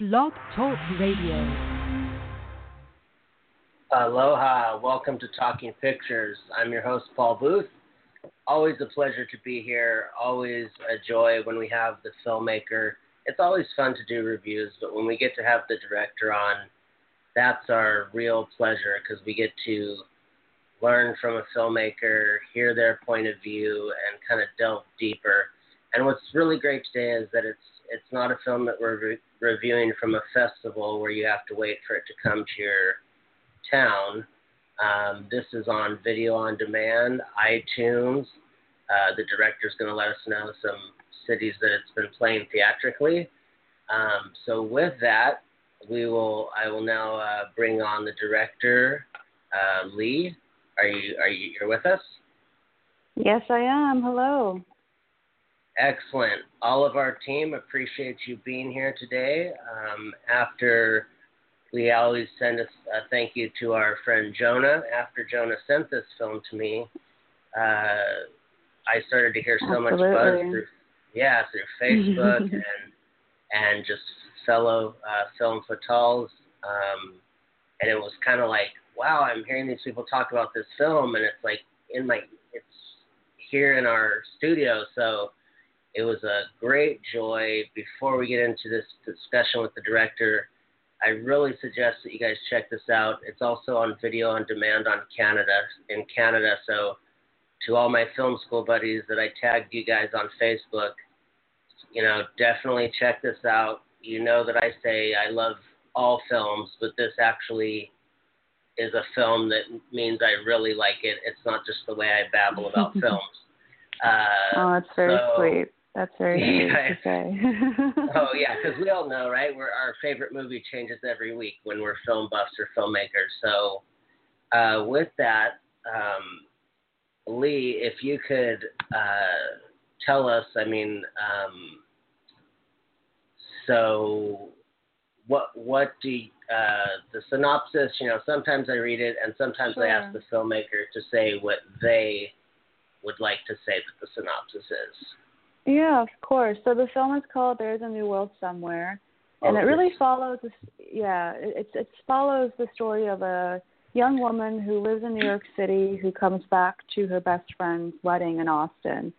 Blog Talk Radio. Aloha, welcome to Talking Pictures. I'm your host, Paul Booth. Always a pleasure to be here, always a joy when we have the filmmaker. It's always fun to do reviews, but when we get to have the director on, that's our real pleasure because we get to learn from a filmmaker, hear their point of view, and kind of delve deeper. And what's really great today is that it's it's not a film that we're re- reviewing from a festival where you have to wait for it to come to your town. Um, this is on video on demand, iTunes. Uh, the director's going to let us know some cities that it's been playing theatrically. Um, so with that, we will. I will now uh, bring on the director, uh, Lee. Are you are you here with us? Yes, I am. Hello. Excellent. All of our team appreciates you being here today. Um, after we always send a, a, thank you to our friend Jonah. After Jonah sent this film to me, uh, I started to hear so Absolutely. much buzz through, yeah, through Facebook and and just fellow uh, film fatales. Um, and it was kind of like, wow, I'm hearing these people talk about this film, and it's like in my, it's here in our studio, so it was a great joy. Before we get into this discussion with the director, I really suggest that you guys check this out. It's also on video on demand on Canada in Canada. So to all my film school buddies that I tagged you guys on Facebook, you know, definitely check this out. You know that I say I love all films, but this actually is a film that means I really like it. It's not just the way I babble about films. Uh, oh, that's very so, sweet. That's very sweet Yeah. to say. oh yeah, because we all know, right? We're our favorite movie changes every week when we're film buffs or filmmakers. So, uh, with that, um, Lee, if you could uh, tell us, I mean, um, so what what do you, uh, the synopsis? You know, sometimes I read it, and sometimes I ask the filmmaker to say what they would like to say that the synopsis is. Yeah, of course. So the film is called "There's a New World Somewhere," and Oh, it really yes. follows. This, yeah, it it follows the story of a young woman who lives in New York City who comes back to her best friend's wedding in Austin.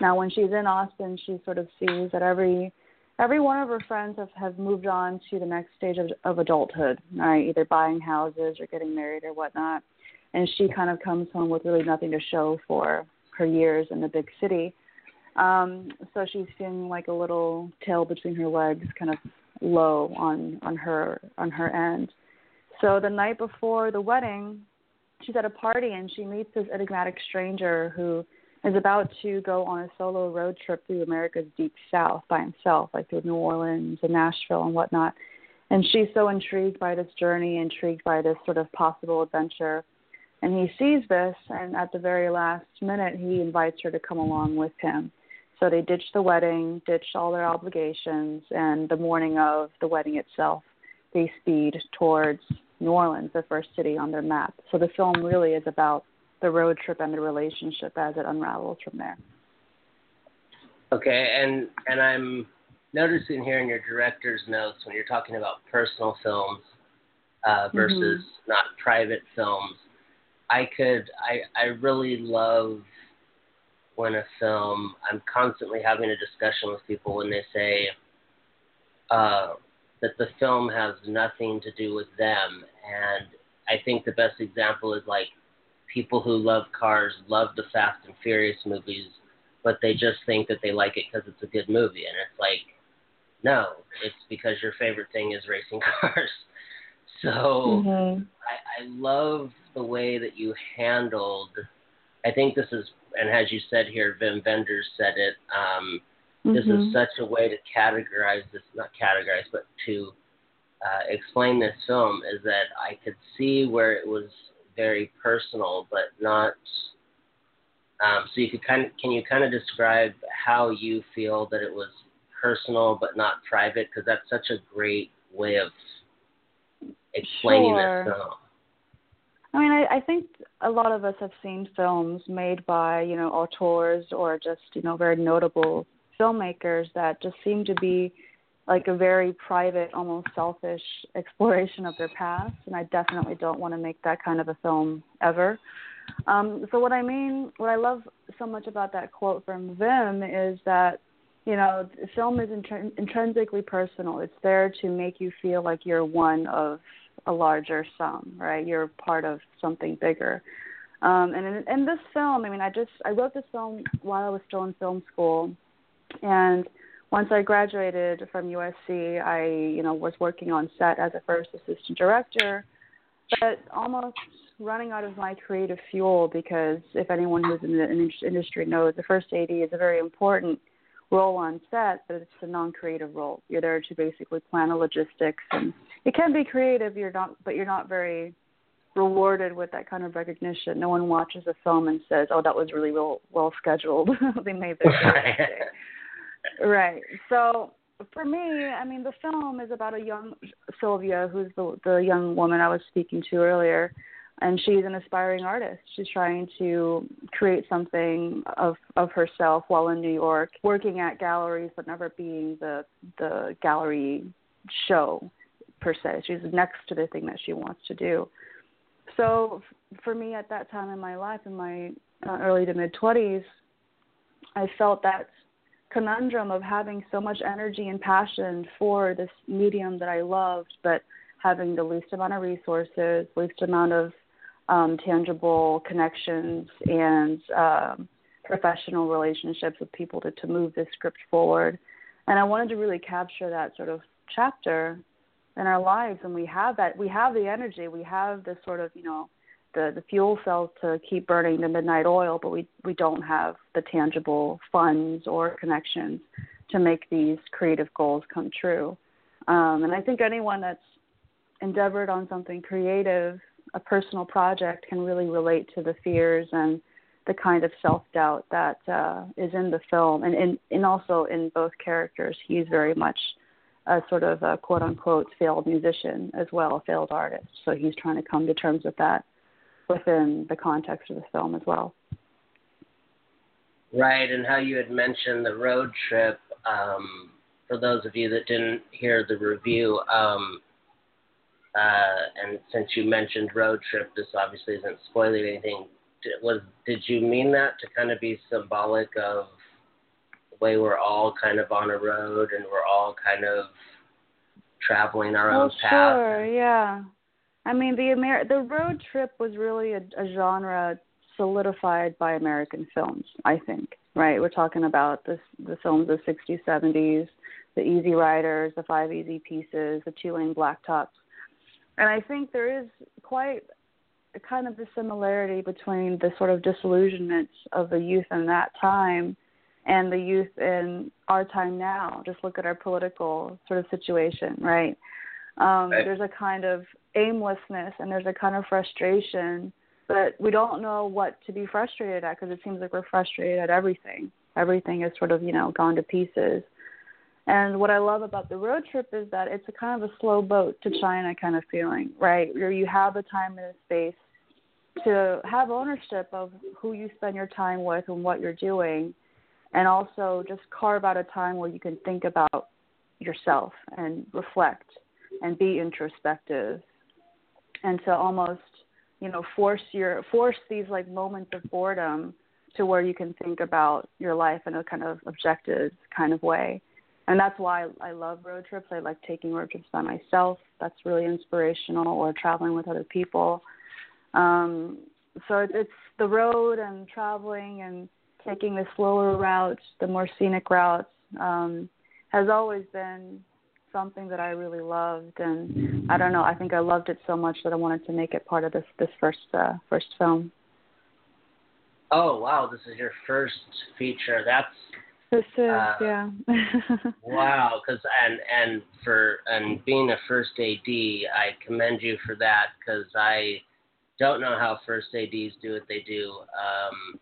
Now, when she's in Austin, she sort of sees that every every one of her friends have have moved on to the next stage of, of adulthood, right? Either buying houses or getting married or whatnot, and she kind of comes home with really nothing to show for her years in the big city. Um, so she's feeling like a little tail between her legs, kind of low on on her on her end. So the night before the wedding, she's at a party and she meets this enigmatic stranger who is about to go on a solo road trip through America's deep south by himself, like through New Orleans and Nashville and whatnot. And she's so intrigued by this journey, intrigued by this sort of possible adventure. And he sees this, and at the very last minute, he invites her to come along with him. So they ditch the wedding, ditch all their obligations, and the morning of the wedding itself, they speed towards New Orleans, the first city on their map. So the film really is about the road trip and the relationship as it unravels from there. Okay, and and I'm noticing here in your director's notes when you're talking about personal films uh, versus not private films, I could I I really love when a film I'm constantly having a discussion with people when they say uh, that the film has nothing to do with them, and I think the best example is like people who love cars love the Fast and Furious movies but they just think that they like it because it's a good movie. And it's like, no, it's because your favorite thing is racing cars. So Mm-hmm. I, I love the way that you handled. I think this is, and as you said here, Wim Wenders said it. Um, This Mm-hmm. is such a way to categorize this, not categorize, but to uh, explain this film is that I could see where it was very personal, but not um, so you could kind of can you kind of describe how you feel that it was personal but not private because that's such a great way of explaining Sure. this film. I mean, I, I think a lot of us have seen films made by, you know, auteurs or just, you know, very notable filmmakers that just seem to be like a very private, almost selfish exploration of their past, and I definitely don't want to make that kind of a film ever. Um, so what I mean, what I love so much about that quote from Wim is that you know, film is intr- intrinsically personal. It's there to make you feel like you're one of a larger sum, right? You're part of something bigger. Um, and in, in this film, I mean, I just I wrote this film while I was still in film school, and once I graduated from USC, I you know was working on set as a first assistant director, but almost running out of my creative fuel because if anyone who's in the industry knows, the first AD is a very important role on set, but it's a non-creative role. You're there to basically plan the logistics, and it can be creative. You're not, but you're not very rewarded with that kind of recognition. No one watches a film and says, "Oh, that was really well well scheduled. they made right. right. So for me, I mean, the film is about a young Sylvia, who's the the young woman I was speaking to earlier, and she's an aspiring artist. She's trying to create something of of herself while in New York, working at galleries, but never being the the gallery show per se. She's next to the thing that she wants to do. So for me at that time in my life, in my uh, early to mid 20s, I felt that conundrum of having so much energy and passion for this medium that I loved, but having the least amount of resources, least amount of um, tangible connections, and um, professional relationships with people to, to move this script forward. And I wanted to really capture that sort of chapter in our lives and we have that we have the energy we have the sort of you know the the fuel cells to keep burning the midnight oil but we we don't have the tangible funds or connections to make these creative goals come true um, and i think anyone that's endeavored on something creative a personal project can really relate to the fears and the kind of self doubt that uh, is in the film and, and and also in both characters he's very much a sort of a quote unquote failed musician as well, a failed artist. So he's trying to come to terms with that within the context of the film as well. Right, and how you had mentioned the road trip. Um, for those of you that didn't hear the review, um, uh, and since you mentioned road trip, this obviously isn't spoiling anything. Did, was did you mean that to kind of be symbolic of the way we're all kind of on a road and we're all kind of traveling our well, own path. Sure, yeah. I mean, the Amer- the road trip was really a, a genre solidified by American films. I think, right? We're talking about this the films of the 60s, 70s, the Easy Riders, the Five Easy Pieces, the Two Lane Blacktops, and I think there is quite a kind of a similarity between the sort of disillusionment of the youth in that time and the youth in our time now. Just look at our political sort of situation, right? Um, right. There's a kind of aimlessness and there's a kind of frustration, but we don't know what to be frustrated at because it seems like we're frustrated at everything. Everything is sort of, you know, gone to pieces. And what I love about the road trip is that it's a kind of a slow boat to China kind of feeling, right? Where you have the time and the space to have ownership of who you spend your time with and what you're doing and also just carve out a time where you can think about yourself and reflect and be introspective and to almost you know force your force these like moments of boredom to where you can think about your life in a kind of objective kind of way and that's why I love road trips. I like taking road trips by myself. That's really inspirational, or traveling with other people. Um, so it's the road and traveling and taking the slower routes, the more scenic routes, um, has always been something that I really loved, and I don't know. I think I loved it so much that I wanted to make it part of this this first uh, first film. Oh wow! This is your first feature. That's this is uh, yeah. wow, because and and for and being a first AD, I commend you for that because I don't know how first ADs do what they do. Um,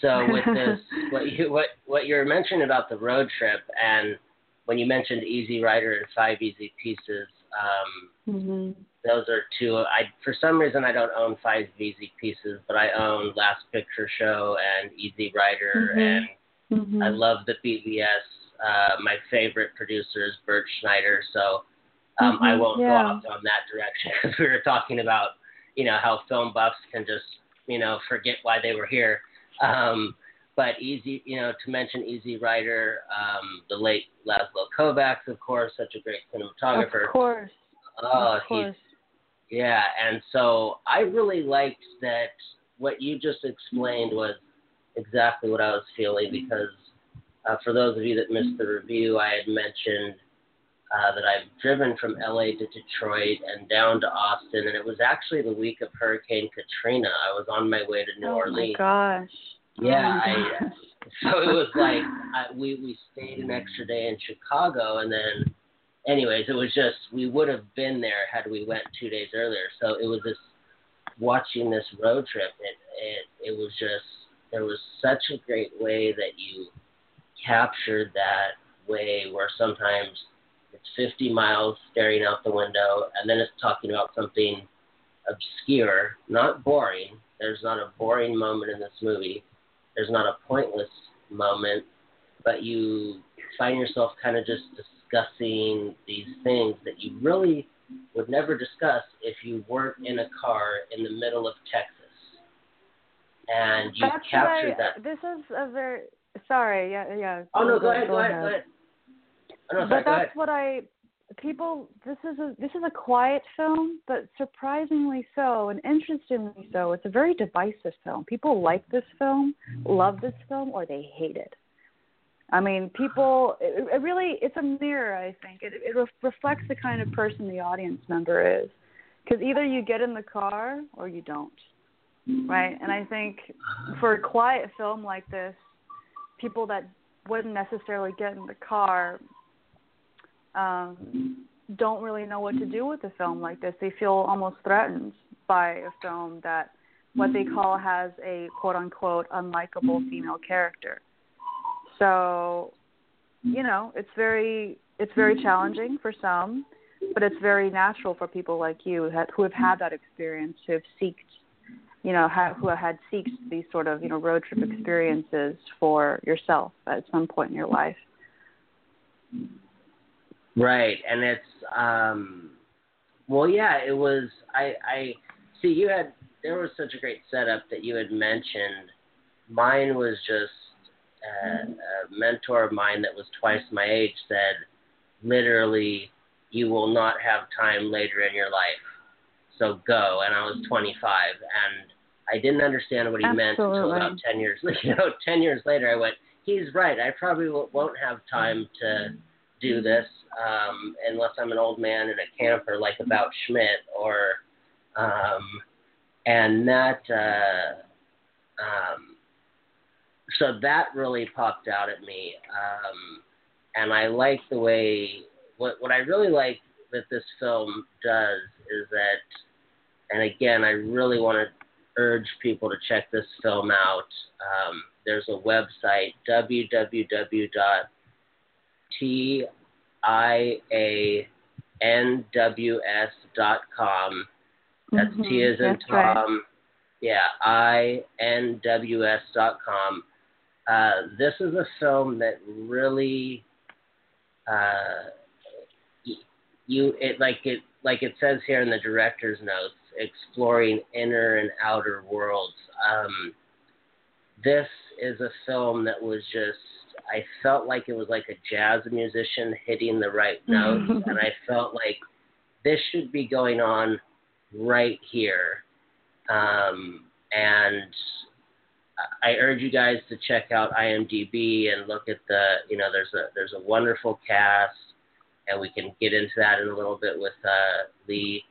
so with this, what you what what you're mentioning about the road trip, and when you mentioned Easy Rider and Five Easy Pieces, um, mm-hmm. those are two. I for some reason I don't own Five Easy Pieces, but I own Last Picture Show and Easy Rider, mm-hmm. and mm-hmm. I love the BBS Uh, my favorite producer is Bert Schneider, so um, mm-hmm, I won't yeah. go off on that direction because we were talking about, you know, how film buffs can just, you know, forget why they were here. Um, but easy, you know, to mention Easy Rider, um, the late Laszlo Kovacs, of course, such a great cinematographer. Of course. Oh, of course. Yeah, and so I really liked that what you just explained was exactly what I was feeling because uh, for those of you that missed the review, I had mentioned uh, that I've driven from LA to Detroit and down to Austin, and it was actually the week of Hurricane Katrina. I was on my way to New oh Orleans. my gosh. Yeah, oh my I, so it was like I, we we stayed an extra day in Chicago, and then, anyways, it was just we would have been there had we went two days earlier. So it was this watching this road trip. It it it was just there was such a great way that you captured that way where sometimes it's 50 miles staring out the window, and then it's talking about something obscure, not boring. There's not a boring moment in this movie. There's not a pointless moment, but you find yourself kind of just discussing these things that you really would never discuss if you weren't in a car in the middle of Texas. And you That's captured I, that. This is a very sorry. Yeah, yeah. Oh no, go ahead, go ahead, go ahead. Oh, no, sorry, but go that's what I people this is a this is a quiet film but surprisingly so and interestingly so it's a very divisive film people like this film love this film or they hate it i mean people it, it really it's a mirror i think it it re- reflects the kind of person the audience member is because either you get in the car or you don't right and i think for a quiet film like this people that wouldn't necessarily get in the car um, don't really know what to do with a film like this. They feel almost threatened by a film that what they call has a quote unquote unlikable female character. So, you know, it's very it's very challenging for some, but it's very natural for people like you who have, had that experience, have seeked, you know, ha, who had seeked these sort of you know road trip experiences for yourself at some point in your life. Right, and it's um, well, yeah, it was. I I see you had there was such a great setup that you had mentioned. Mine was just uh, a mentor of mine that was twice my age said, literally, you will not have time later in your life, so go. And I was 25, and I didn't understand what he meant until about 10 years. You know, 10 years later, I went, he's right. I probably won't have time to do this um, unless I'm an old man in a camper like about Schmidt or um, and that uh, um, so that really popped out at me um, and I like the way what what I really like that this film does is that and again I really want to urge people to check this film out um, there's a website www T I A N W S dot com. That's T Mhm, as in that's right. Yeah, I N W S dot com. Uh, this is a film that really, uh, you it like it like it says here in the director's notes, exploring inner and outer worlds. Um, this is a film that was just I felt like it was like a jazz musician hitting the right notes, and I felt like this should be going on right here. Um, and I urge you guys to check out IMDb and look at the, you know, there's a there's a wonderful cast, and we can get into that in a little bit with uh, Lee.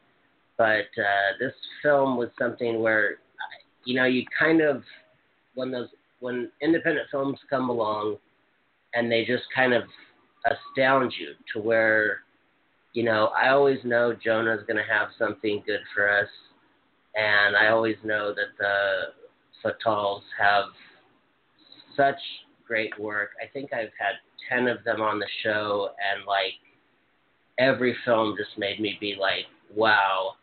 But uh, this film was something where, you know, you kind of when those when independent films come along and they just kind of astound you to where you know I always know Jonah's going to have something good for us and I always know that the Fatales have such great work. I think I've had 10 of them on the show and like every film just made me be like wow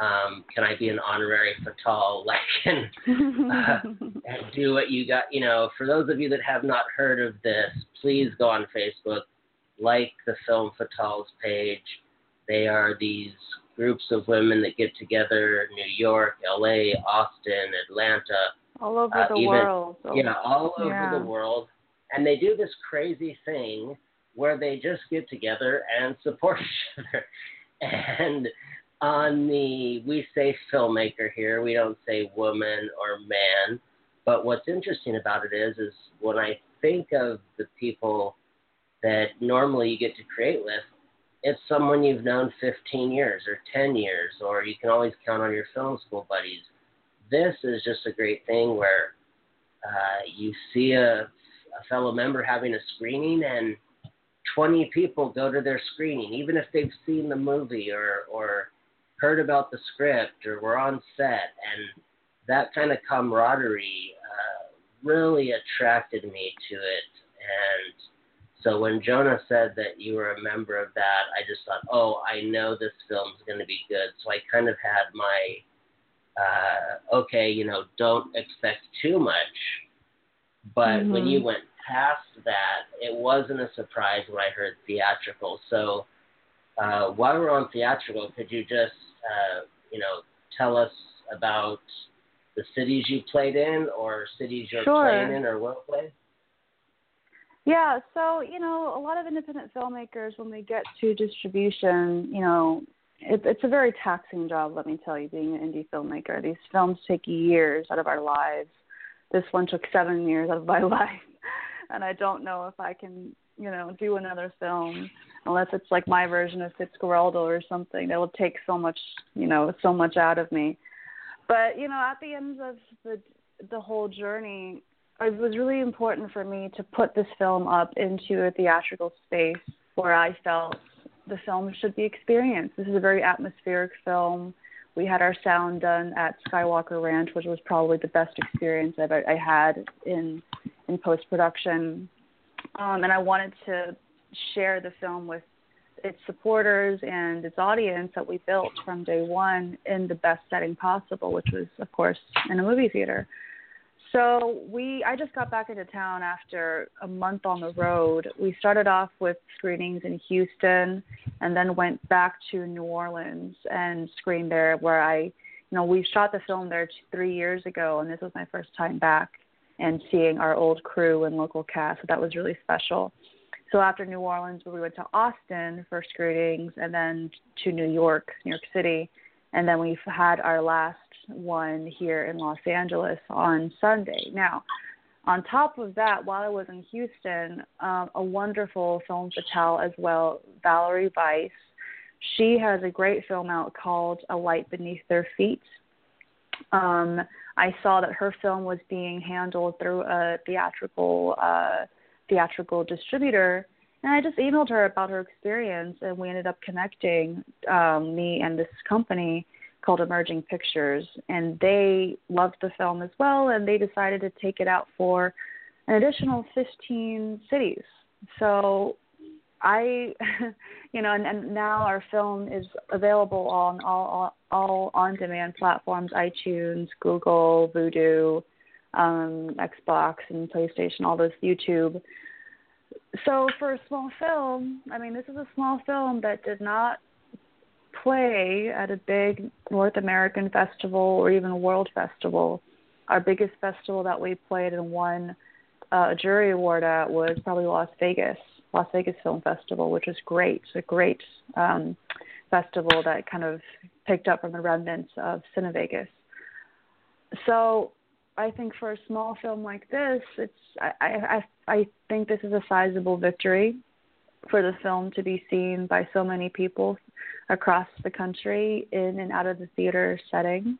um, can I be an honorary Fatale? Like, and, uh, and do what you got. You know, for those of you that have not heard of this, please go on Facebook, like the Film Fatales page. They are these groups of women that get together New York, LA, Austin, Atlanta. All over uh, the even, world. Yeah, all over yeah. the world. And they do this crazy thing where they just get together and support each other. And on the, we say filmmaker here, we don't say woman or man. But what's interesting about it is, is when I think of the people that normally you get to create with, it's someone you've known 15 years or 10 years, or you can always count on your film school buddies. This is just a great thing where uh, you see a, a fellow member having a screening and 20 people go to their screening, even if they've seen the movie or, or heard about the script or were on set. And that kind of camaraderie uh, really attracted me to it. And so when Jonah said that you were a member of that, I just thought, oh, I know this film's going to be good. So I kind of had my, uh, okay, you know, don't expect too much. But mm-hmm. when you went past that, it wasn't a surprise when I heard theatrical. So uh, while we're on theatrical, could you just, uh, you know, tell us about the cities you played in or cities you're sure. playing in or will play? Yeah, so you know, a lot of independent filmmakers, when they get to distribution, you know, it, it's a very taxing job. Let me tell you, being an indie filmmaker, these films take years out of our lives. This one took seven years out of my life, and I don't know if I can, you know, do another film unless it's like my version of Fitzcarraldo or something. That will take so much, you know, so much out of me. But you know, at the end of the the whole journey, it was really important for me to put this film up into a theatrical space where I felt the film should be experienced. This is a very atmospheric film. We had our sound done at Skywalker Ranch, which was probably the best experience I've I had in in post production. Um, and I wanted to share the film with its supporters and its audience that we built from day one in the best setting possible, which was, of course, in a movie theater. So we, I just got back into town after a month on the road. We started off with screenings in Houston, and then went back to New Orleans and screened there. Where I, you know, we shot the film there three years ago, and this was my first time back and seeing our old crew and local cast. So that was really special. So after New Orleans, we went to Austin for screenings, and then to New York, New York City, and then we've had our last one here in Los Angeles on Sunday. Now, on top of that, while I was in Houston, um, a wonderful film fatale as well, Valerie Weiss. She has a great film out called A Light Beneath Their Feet. Um, I saw that her film was being handled through a theatrical uh, theatrical distributor, and I just emailed her about her experience, and we ended up connecting um, me and this company called Emerging Pictures, and they loved the film as well, and they decided to take it out for an additional 15 cities. So I, you know, and, and now our film is available on all, all, all on-demand platforms: iTunes, Google, Vudu, um, Xbox, and PlayStation, all those YouTube. So for a small film, I mean, this is a small film that did not play at a big North American festival or even a world festival. Our biggest festival that we played and won uh, a jury award at was probably Las Vegas, Las Vegas Film Festival, which was great. A great um, festival that kind of picked up from the remnants of Cinevegas. So I think for a small film like this, it's I I I think this is a sizable victory for the film to be seen by so many people across the country in and out of the theater setting.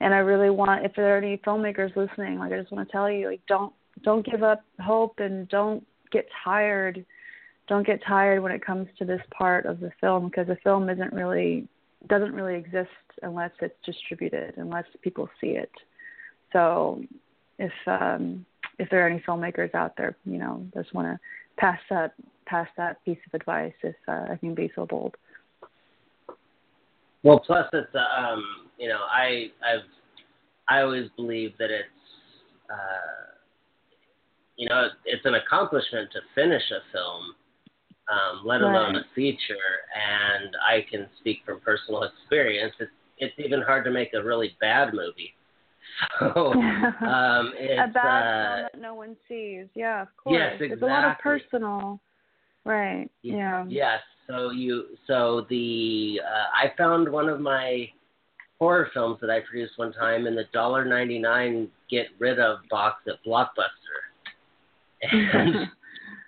And I really want if there are any filmmakers listening, like I just want to tell you, like don't don't give up hope and don't get tired. Don't get tired when it comes to this part of the film because the film isn't really doesn't really exist unless it's distributed, unless people see it. So if um if there are any filmmakers out there, you know, just want to pass that pass that piece of advice if uh, I can be so bold. Well, plus it's uh, um, you know, I I've I always believe that it's uh, you know, it's an accomplishment to finish a film, um, let alone a feature. And I can speak from personal experience. It's it's even hard to make a really bad movie. So um, it's a bad uh, film that no one sees. Yeah, of course. Yes, exactly. It's a lot of personal. Right. Yeah. Yes. So you so the uh, I found one of my horror films that I produced one time in the dollar ninety nine get rid of box at Blockbuster, and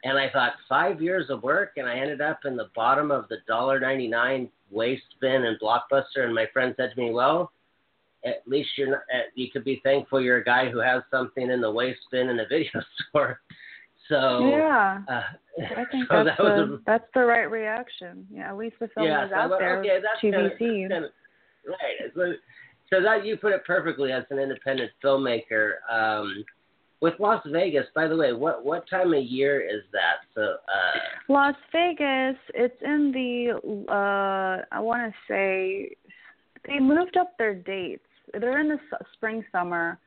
and I thought five years of work, and I ended up in the bottom of the dollar ninety nine waste bin in Blockbuster, and my friend said to me, "Well." At least you're not, you could be thankful you're a guy who has something in the waste bin in a video store. So yeah. uh, I think so that's that was the a, that's the right reaction. Yeah, at least the film yeah, is so out went, there okay, that's to be seen. Kinda, right. So, so that you put it perfectly as an independent filmmaker. Um, with Las Vegas, by the way, what what time of year is that? So uh, Las Vegas, it's in the uh I want to say they moved up their dates. They're in the s- spring summer.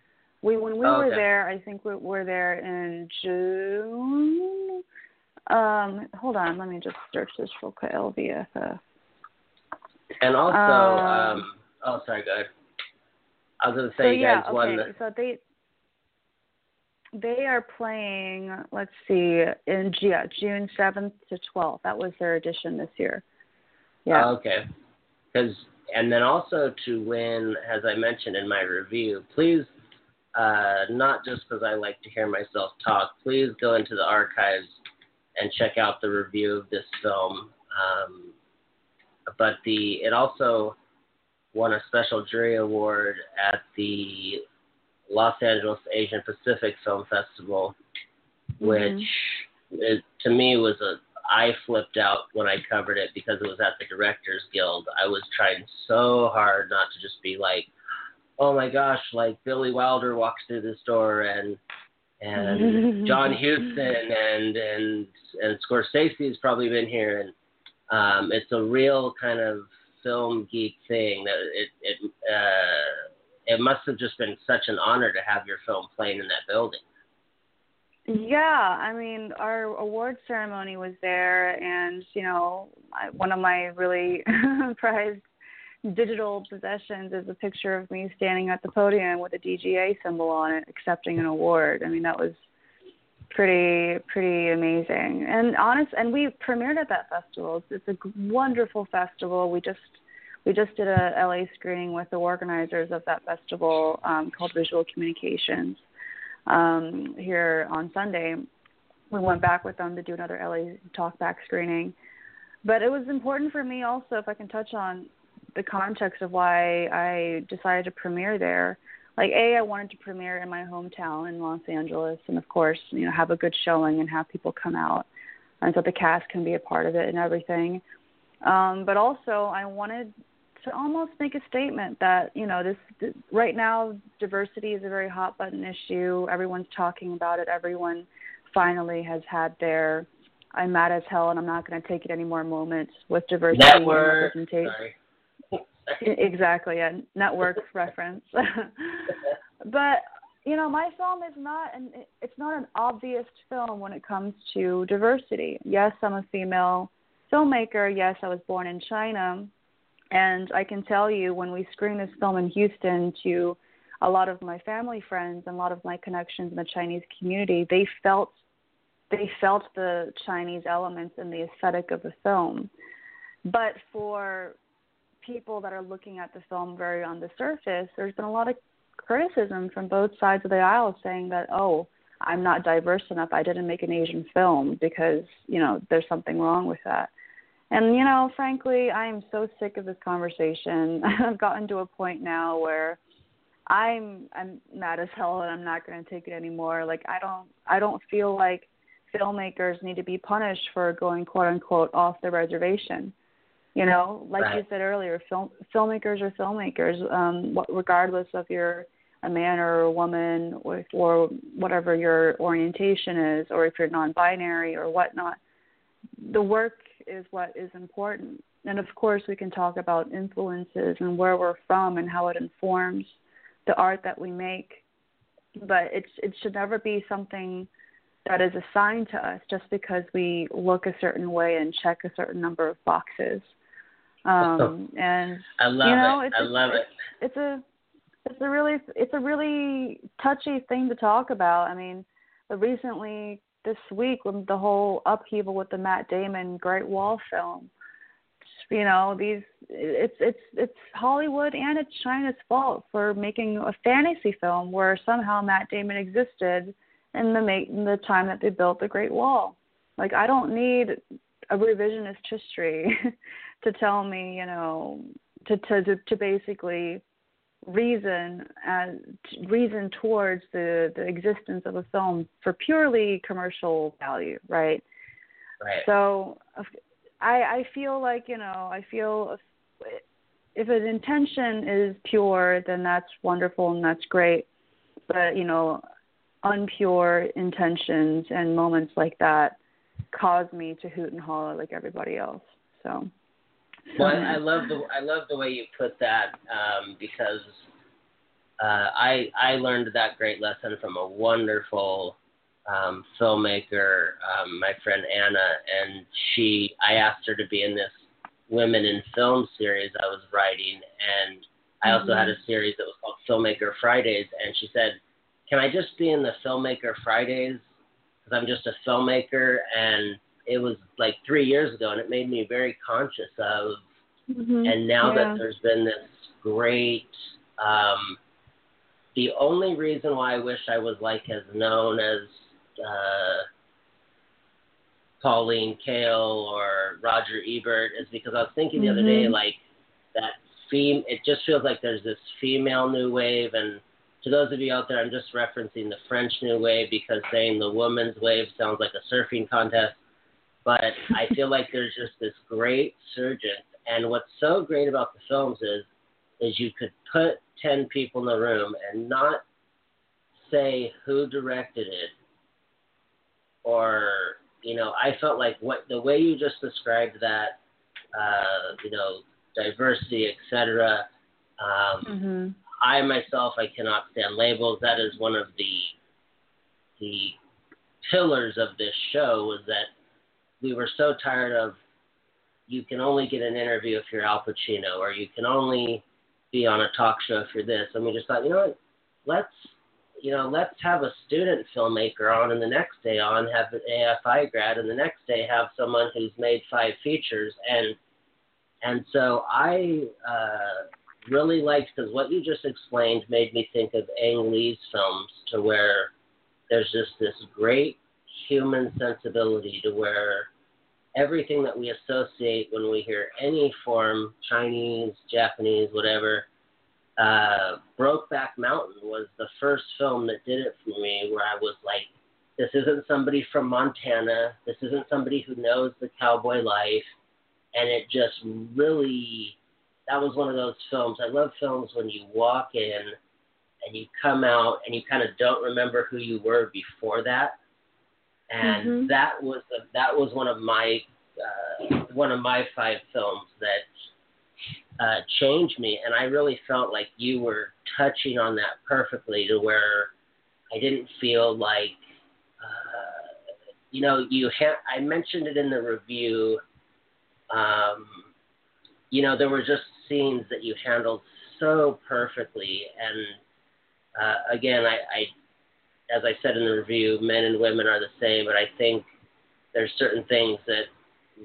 We when we Oh, were okay. there, I think we were there in June. Um, hold on, let me just search this real quick. LVFF. and also, Um, um, oh sorry, go ahead. I was gonna say so you yeah, guys won okay. the. So they they are playing. Let's see, in yeah, June seventh to twelfth. That was their edition this year. Yeah. Oh, okay. Because and then also to win, as I mentioned in my review, please, uh, not just because I like to hear myself talk, please go into the archives and check out the review of this film. Um, but the it also won a special jury award at the Los Angeles Asian Pacific Film Festival, which Mhm. it, to me was a I flipped out when I covered it because it was at the Directors Guild. I was trying so hard not to just be like, "Oh my gosh!" Like Billy Wilder walks through this door and and John Huston and and and Scorsese's probably been here, and um, it's a real kind of film geek thing. That it it uh, it must have just been such an honor to have your film playing in that building. Yeah, I mean, our award ceremony was there, and you know, I, one of my really prized digital possessions is a picture of me standing at the podium with a DGA symbol on it, accepting an award. I mean, that was pretty pretty amazing. And honest, and we premiered at that festival. It's, it's a wonderful festival. We just we just did a LA screening with the organizers of that festival um, called Visual Communications um, here on Sunday. We went back with them to do another LA talkback screening. But it was important for me also, if I can touch on the context of why I decided to premiere there. Like A, I wanted to premiere in my hometown in Los Angeles and of course, you know, have a good showing and have people come out and so the cast can be a part of it and everything. Um, but also I wanted to almost make a statement that you know this, th right now diversity is a very hot button issue. Everyone's talking about it. Everyone finally has had their i'm mad as hell and i'm not going to take it anymore moments with diversity and representation. Sorry. Exactly a network reference. But you know my film is not an it's not an obvious film when it comes to diversity. Yes i'm a female filmmaker. Yes i was born in china and i can tell you when we screened this film in houston to a lot of my family friends and a lot of my connections in the chinese community they felt they felt the chinese elements in the aesthetic of the film but for people that are looking at the film very on the surface, there's been a lot of criticism from both sides of the aisle saying that, oh, I'm not diverse enough. I didn't make an Asian film because, you know, there's something wrong with that. And, you know, frankly, I am so sick of this conversation. I've gotten to a point now where I'm I'm mad as hell and I'm not going to take it anymore. Like I don't I don't feel like filmmakers need to be punished for going quote unquote off the reservation. You know, like you said earlier, film filmmakers are filmmakers, um, what, regardless of you're a man or a woman, or, or whatever your orientation is, or if you're non-binary or whatnot. The work is what is important, and of course, we can talk about influences and where we're from and how it informs the art that we make. But it's it should never be something that is assigned to us just because we look a certain way and check a certain number of boxes. Um, and I love you know, it. It's, I love it. It's a it's a really it's a really touchy thing to talk about. I mean, recently this week with the whole upheaval with the Matt Damon Great Wall film. You know, these it's it's it's Hollywood and it's China's fault for making a fantasy film where somehow Matt Damon existed in the make in the time that they built the Great Wall. Like I don't need a revisionist history to tell me, you know, to to to basically reason uh, as reason towards the the existence of a film for purely commercial value, right? Right. So I I feel like you know I feel if, if an intention is pure, then that's wonderful and that's great. But you know, unpure intentions and moments like that cause me to hoot and holler like everybody else. So. Well, I love the I love the way you put that um, because uh, I I learned that great lesson from a wonderful um, filmmaker, um, my friend Anna, and she I asked her to be in this Women in Film series I was writing, and I also mm-hmm. had a series that was called Filmmaker Fridays, and she said, "Can I just be in the Filmmaker Fridays? Because I'm just a filmmaker and." It was like three years ago, and it made me very conscious of. Mm-hmm. And now yeah. that there's been this great, um, the only reason why I wish I was like as known as uh, Pauline Kael or Roger Ebert is because I was thinking the mm-hmm. other day, like that fem. It just feels like there's this female new wave, and to those of you out there, I'm just referencing the French New Wave because saying the woman's wave sounds like a surfing contest but I feel like there's just this great surgence. And what's so great about the films is, is you could put ten people in the room and not say who directed it, or you know, I felt like what the way you just described that, uh, you know, diversity, etc. Um, mm-hmm. I myself, I cannot stand labels. That is one of the the pillars of this show was that we were so tired of you can only get an interview if you're Al Pacino, or you can only be on a talk show if you're this. And we just thought, you know what, let's you know, let's have a student filmmaker on, and the next day on have an AFI grad, and the next day have someone who's made five features, and and so I uh, really liked because what you just explained made me think of Ang Lee's films, to where there's just this great human sensibility to where everything that we associate when we hear any form, Chinese, Japanese, whatever. Uh, Brokeback Mountain was the first film that did it for me, where I was like, this isn't somebody from Montana. This isn't somebody who knows the cowboy life. And it just really, that was one of those films. I love films when you walk in and you come out and you kind of don't remember who you were before that and mm-hmm. that was a, that was one of my uh, one of my five films that uh, changed me, and I really felt like you were touching on that perfectly to where I didn't feel like uh, you know you ha- I mentioned it in the review. Um, you know there were just scenes that you handled so perfectly, and uh, again I, I as I said in the review, men and women are the same, but I think there's certain things that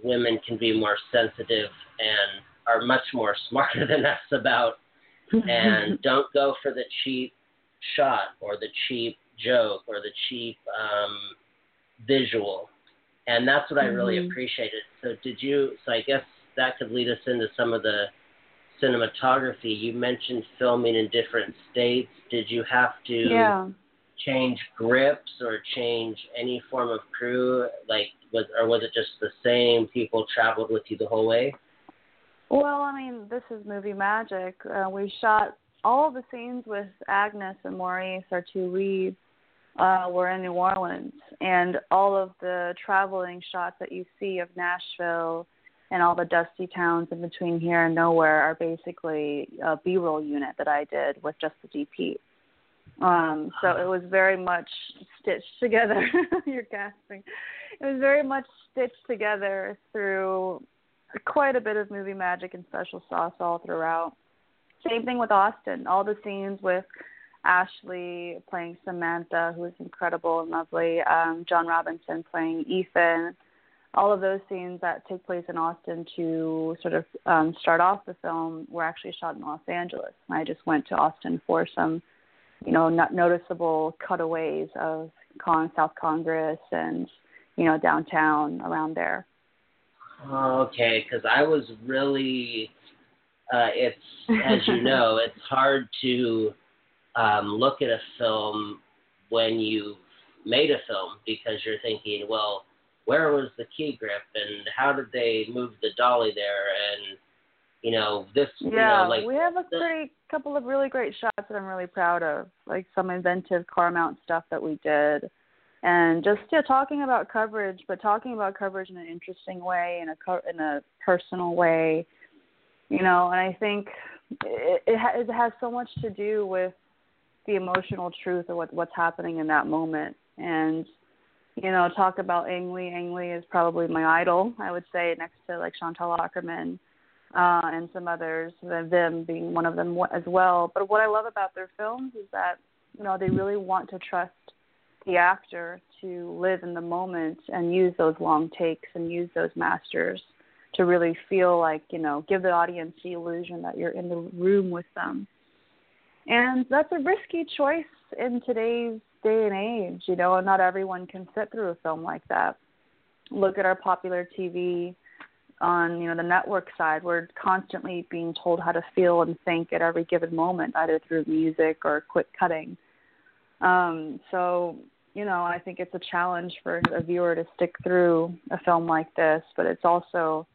women can be more sensitive and are much more smarter than us about and don't go for the cheap shot or the cheap joke or the cheap um, visual. And that's what I really mm-hmm. appreciated. So did you so I guess that could lead us into some of the cinematography. You mentioned filming in different states. Did you have to yeah change grips or change any form of crew? Like, was or was it just the same people traveled with you the whole way? Well, I mean, this is movie magic. Uh, we shot all the scenes with Agnes and Maurice, our two leads, uh, were in New Orleans, and all of the traveling shots that you see of Nashville and all the dusty towns in between here and nowhere are basically a B-roll unit that I did with just the DP. Um, so it was very much stitched together. You're gasping. It was very much stitched together through quite a bit of movie magic and special sauce all throughout. Same thing with Austin. All the scenes with Ashley playing Samantha, who is incredible and lovely, um, John Robinson playing Ethan, all of those scenes that take place in Austin to sort of um, start off the film were actually shot in Los Angeles. I just went to Austin for some, you know, not noticeable cutaways of Con- South Congress and you know downtown around there. Okay, because I was really, uh, it's as you know, it's hard to um, look at a film when you've made a film because you're thinking, well, where was the key grip and how did they move the dolly there and you know this yeah you know, like we have a pretty couple of really great shots that i'm really proud of like some inventive car mount stuff that we did. And just yeah talking about coverage but talking about coverage in an interesting way in a co- in a personal way you know and i think it it, ha- it has so much to do with the emotional truth of what what's happening in that moment. And you know talk about Ang Lee. Ang Lee is probably my idol I would say next to like Chantal Akerman uh, and some others them being one of them as well. But what I love about their films is that you know they really want to trust the actor to live in the moment and use those long takes and use those masters to really feel like you know give the audience the illusion that you're in the room with them. And that's a risky choice in today's day and age you know not everyone can sit through a film like that. Look at our popular tv on you know the network side we're constantly being told how to feel and think at every given moment either through music or quick cutting um so you know, I think it's a challenge for a viewer to stick through a film like this, but it's also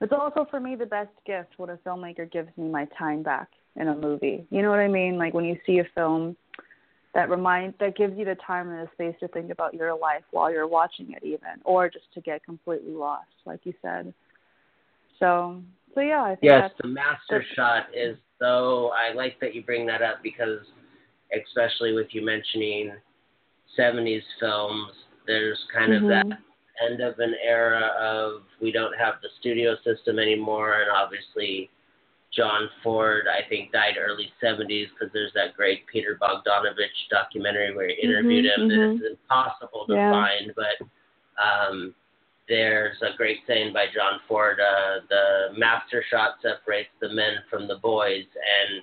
it's also for me the best gift when a filmmaker gives me my time back in a movie. You know what I mean? Like when you see a film that reminds that gives you the time and the space to think about your life while you're watching it even or just to get completely lost, like you said. So so yeah, I think Yes, the master shot is so I like that you bring that up because especially with you mentioning 70s films, there's kind mm-hmm. of that end of an era of we don't have the studio system anymore, and obviously John Ford, I think, died early 70s because there's that great Peter Bogdanovich documentary where he interviewed mm-hmm, him mm-hmm. that is impossible to yeah. find, but um, there's a great saying by John Ford: uh, "The master shot separates the men from the boys," and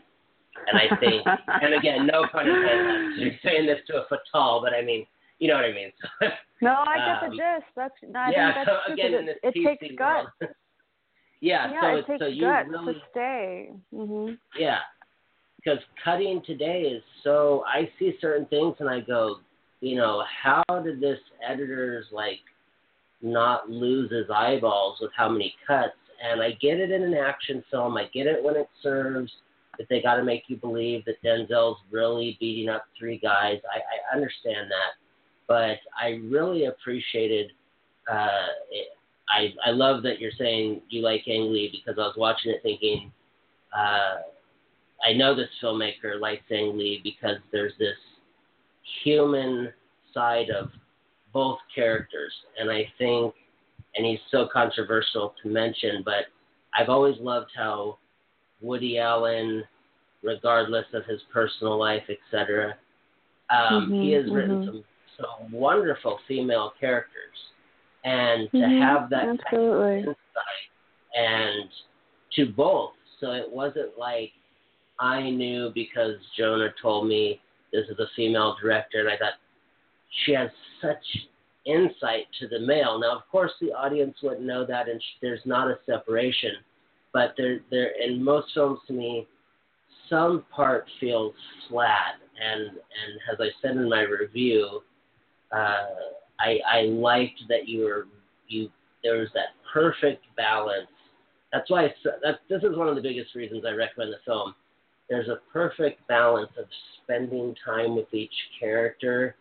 and I think, and again, no pun intended. You're saying this to a Fatale, but I mean, you know what I mean. So, no, I get um, the gist. That's yeah. that's so again, in this it, it takes guts. yeah, yeah, so it it's takes so you guts really to stay. Mhm. yeah, because cutting today is so. I see certain things and I go, you know, how did this editor's like not lose his eyeballs with how many cuts? And I get it in an action film. I get it when it serves that they got to make you believe that Denzel's really beating up three guys. I, I understand that, but I really appreciated. Uh, it, I I love that you're saying you like Ang Lee because I was watching it thinking. Uh, I know this filmmaker likes Ang Lee because there's this human side of both characters, and I think, and he's so controversial to mention, but I've always loved how Woody Allen, regardless of his personal life, etc., um, Mhm, he has written mhm. some some wonderful female characters, and to Mhm, have that type of insight and to both, so it wasn't like I knew because Jonah told me this is a female director, and I thought she has such insight to the male. Now, of course, the audience wouldn't know that, and sh- there's not a separation. But there, there, in most films, to me, some part feels flat, and and as I said in my review, uh, I I liked that you were you there was that perfect balance. That's why I, that this is one of the biggest reasons I recommend the film. There's a perfect balance of spending time with each character.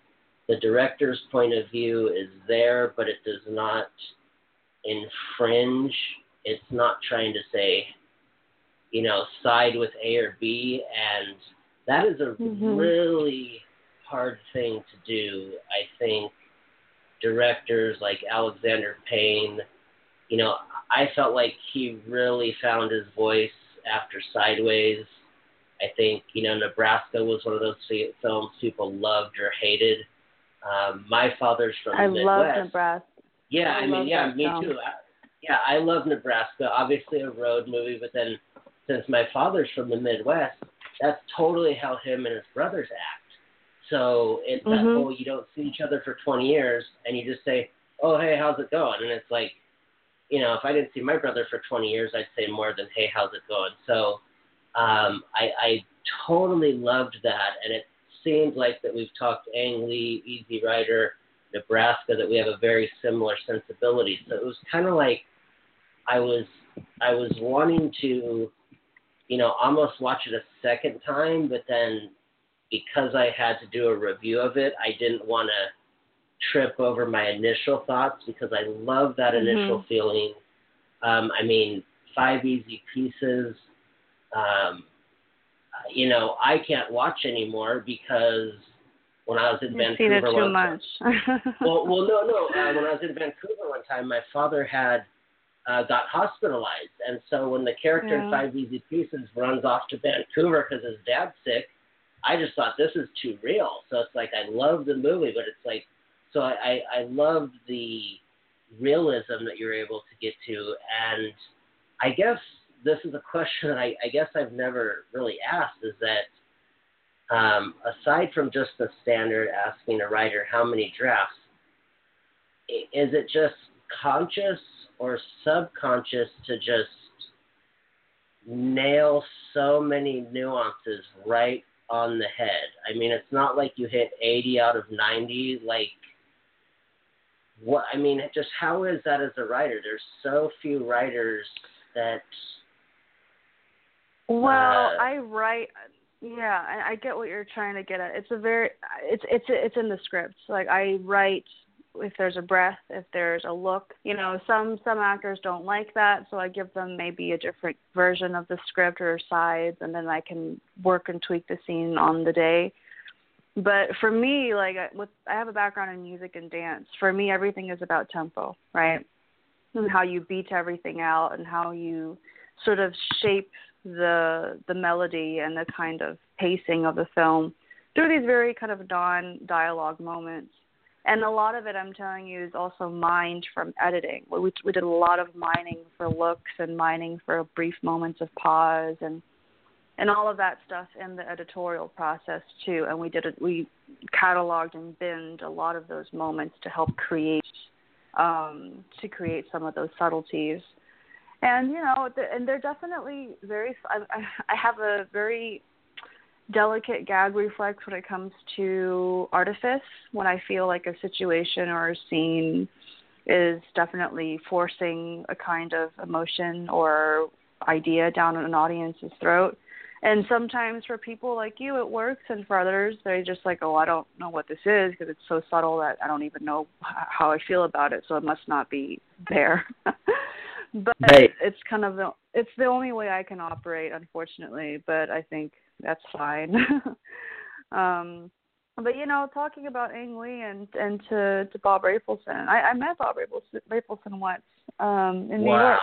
The director's point of view is there, but it does not infringe it's not trying to say, you know, side with A or B, and that is a Mhm. really hard thing to do. I think directors like Alexander Payne, you know, I felt like he really found his voice after Sideways. I think you know Nebraska was one of those films people loved or hated. Um, my father's from I the Midwest. I love Nebraska. Yeah, I I, mean, yeah, me film. too. I, yeah, I love Nebraska. Obviously, a road movie, but then since my father's from the Midwest, that's totally how him and his brothers act. So it's that Mhm. whole you don't see each other for 20 years, and you just say, "Oh, hey, how's it going?" And it's like, you know, if I didn't see my brother for 20 years, I'd say more than, "Hey, how's it going?" So um, I, I totally loved that, and it seems like that we've talked Ang Lee, Easy Rider, Nebraska, that we have a very similar sensibility. So it was kind of like I was I was wanting to, you know, almost watch it a second time, but then because I had to do a review of it, I didn't want to trip over my initial thoughts because I love that initial Mhm. feeling. Um, I mean, five easy pieces. Um, you know, I can't watch anymore because when I was in You've seen Vancouver, it too one- much. well, well, no, no. Uh, when I was in Vancouver one time, my father had uh, got hospitalized, and so when the character in Five Easy Pieces runs off to Vancouver because his dad's sick, I just thought this is too real. So it's like I love the movie, but it's like so I I, I the realism that you're able to get to, and I guess this is a question that I, I guess I've never really asked is that um, aside from just the standard asking a writer how many drafts, is it just conscious or subconscious to just nail so many nuances right on the head? I mean, it's not like you hit 80 out of 90. Like, what? I mean, just how is that as a writer? There's so few writers that. Well, Uh, I write. Yeah, I, I get what you're trying to get at. It's a very. It's it's it's in the script. Like I write if there's a breath, if there's a look. You know, some some actors don't like that, so I give them maybe a different version of the script or sides, and then I can work and tweak the scene on the day. But for me, like I- with I have a background in music and dance. For me, everything is about tempo, right? And how you beat everything out, and how you sort of shape the the melody and the kind of pacing of the film through these very kind of non dialogue moments. And a lot of it, I'm telling you, is also mined from editing. We we did a lot of mining for looks and mining for brief moments of pause and and all of that stuff in the editorial process too. And we did it. We cataloged and binned a lot of those moments to help create um, to create some of those subtleties and you know th- and they're definitely very I I have a very delicate gag reflex when it comes to artifice when i feel like a situation or a scene is definitely forcing a kind of emotion or idea down an audience's throat and sometimes for people like you it works and for others they're just like oh i don't know what this is because it's so subtle that i don't even know how i feel about it so it must not be there but Right. it's kind of the it's the only way i can operate unfortunately but i think that's fine um but you know talking about ang lee and and to to bob rafelson i i met bob rafelson, rafelson once um in new wow. york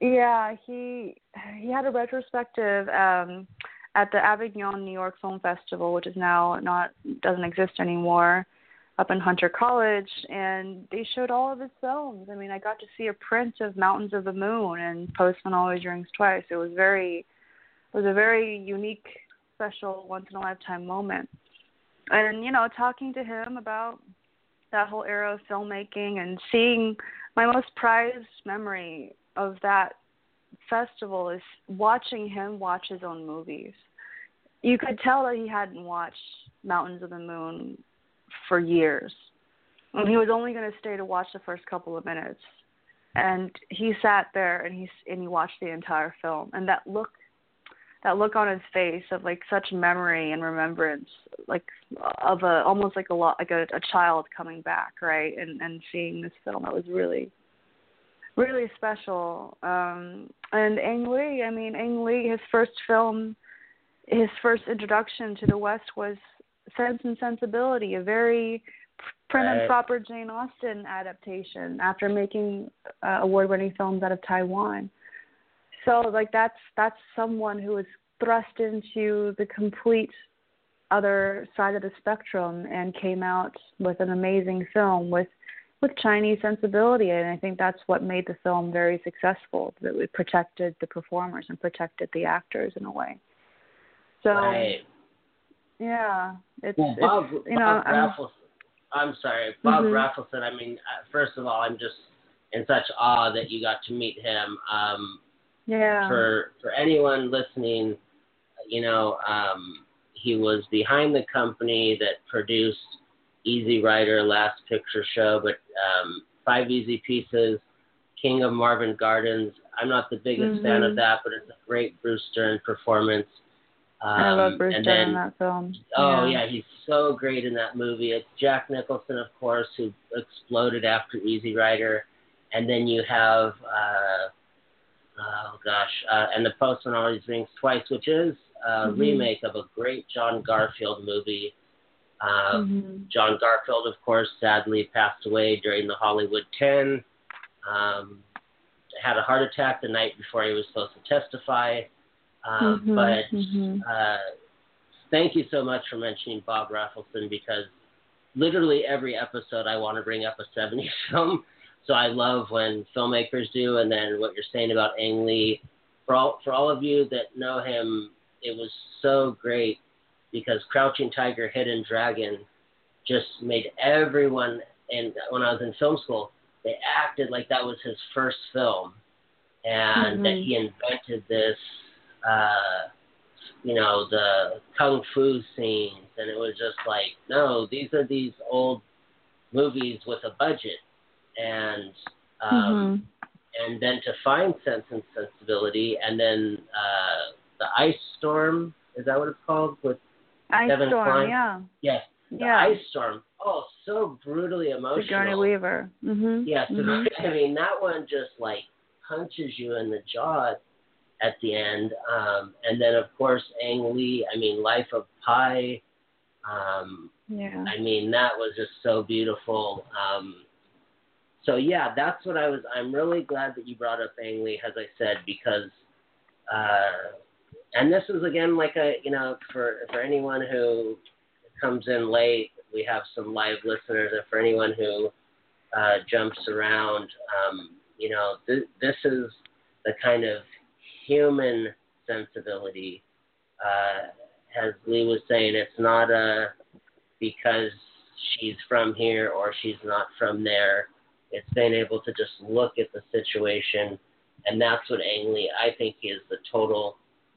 yeah, he he had a retrospective um at the Avignon New York Film Festival, which is now not doesn't exist anymore, up in Hunter College, and they showed all of his films. I mean, I got to see a print of Mountains of the Moon and Postman Always Rings Twice. It was very was a very unique, special, once in a lifetime moment. And you know, talking to him about that whole era of filmmaking and seeing my most prized memory of that festival is watching him watch his own movies. You could tell that he hadn't watched Mountains of the Moon for years. And he was only going to stay to watch the first couple of minutes. And he sat there and he and he watched the entire film and that look that look on his face of like such memory and remembrance like of a almost like a lot like a, a child coming back, right? And and seeing this film it was really really special. Um, and Ang Lee, I mean, Ang Lee, his first film, his first introduction to the West was Sense and Sensibility, a very prim and proper Jane Austen adaptation after making uh, award-winning films out of Taiwan. So, like, that's that's someone who was thrust into the complete other side of the spectrum and came out with an amazing film with with Chinese sensibility, and I think that's what made the film very successful. That it protected the performers and protected the actors in a way. So Right. yeah, it's, Well, Bob, it's you know Bob I'm, Raffles, I'm sorry, Bob Mhm. Rafelson. I mean, uh, first of all, I'm just in such awe that you got to meet him. Um, yeah for for anyone listening, you know, um, he was behind the company that produced Easy Rider, Last Picture Show, but um, Five Easy Pieces, King of Marvin Gardens. I'm not the biggest fan of that, but it's a great Bruce Dern performance. Um, I love Bruce and Dern then, in that film. Oh yeah. he's so great in that movie. It's Jack Nicholson, of course, who exploded after Easy Rider, and then you have uh, oh gosh, uh, and the Postman Always Rings Twice, which is a Mhm. remake of a great John Garfield movie. Uh, Mhm. John Garfield, of course, sadly passed away during the Hollywood 10. Um, had a heart attack the night before he was supposed to testify. Um, Mhm, But mhm. uh, thank you so much for mentioning Bob Rafelson because literally every episode I want to bring up a 70s film. So I love when filmmakers do, and then what you're saying about Ang Lee. For all for all of you that know him, it was so great because Crouching Tiger, Hidden Dragon just made everyone. And when I was in film school, they acted like that was his first film, and that Mhm. he invented this. Uh, you know the kung fu scenes, and it was just like, no, these are these old movies with a budget, and um, Mhm. and then to find Sense and Sensibility, and then uh, the Ice Storm, is that what it's called? With Ice Kevin Storm, Kline? yeah, yes, the yeah. Ice Storm. Oh, so brutally emotional. Sigourney Weaver. Mhm. Yes, Mhm. I mean that one just like punches you in the jaw at the end. Um, and then of course Ang Lee. I mean Life of Pi. Um, Yeah. I mean that was just so beautiful. Um, so yeah, that's what I was. I'm really glad that you brought up Ang Lee, as I said, because. Uh, and this is again like a you know for for anyone who comes in late, we have some live listeners, and for anyone who uh, jumps around. Um, you know, th- this is the kind of human sensibility. Uh, as Lee was saying, it's not a because she's from here or she's not from there. It's being able to just look at the situation, and that's what Ang Lee, I think, is the total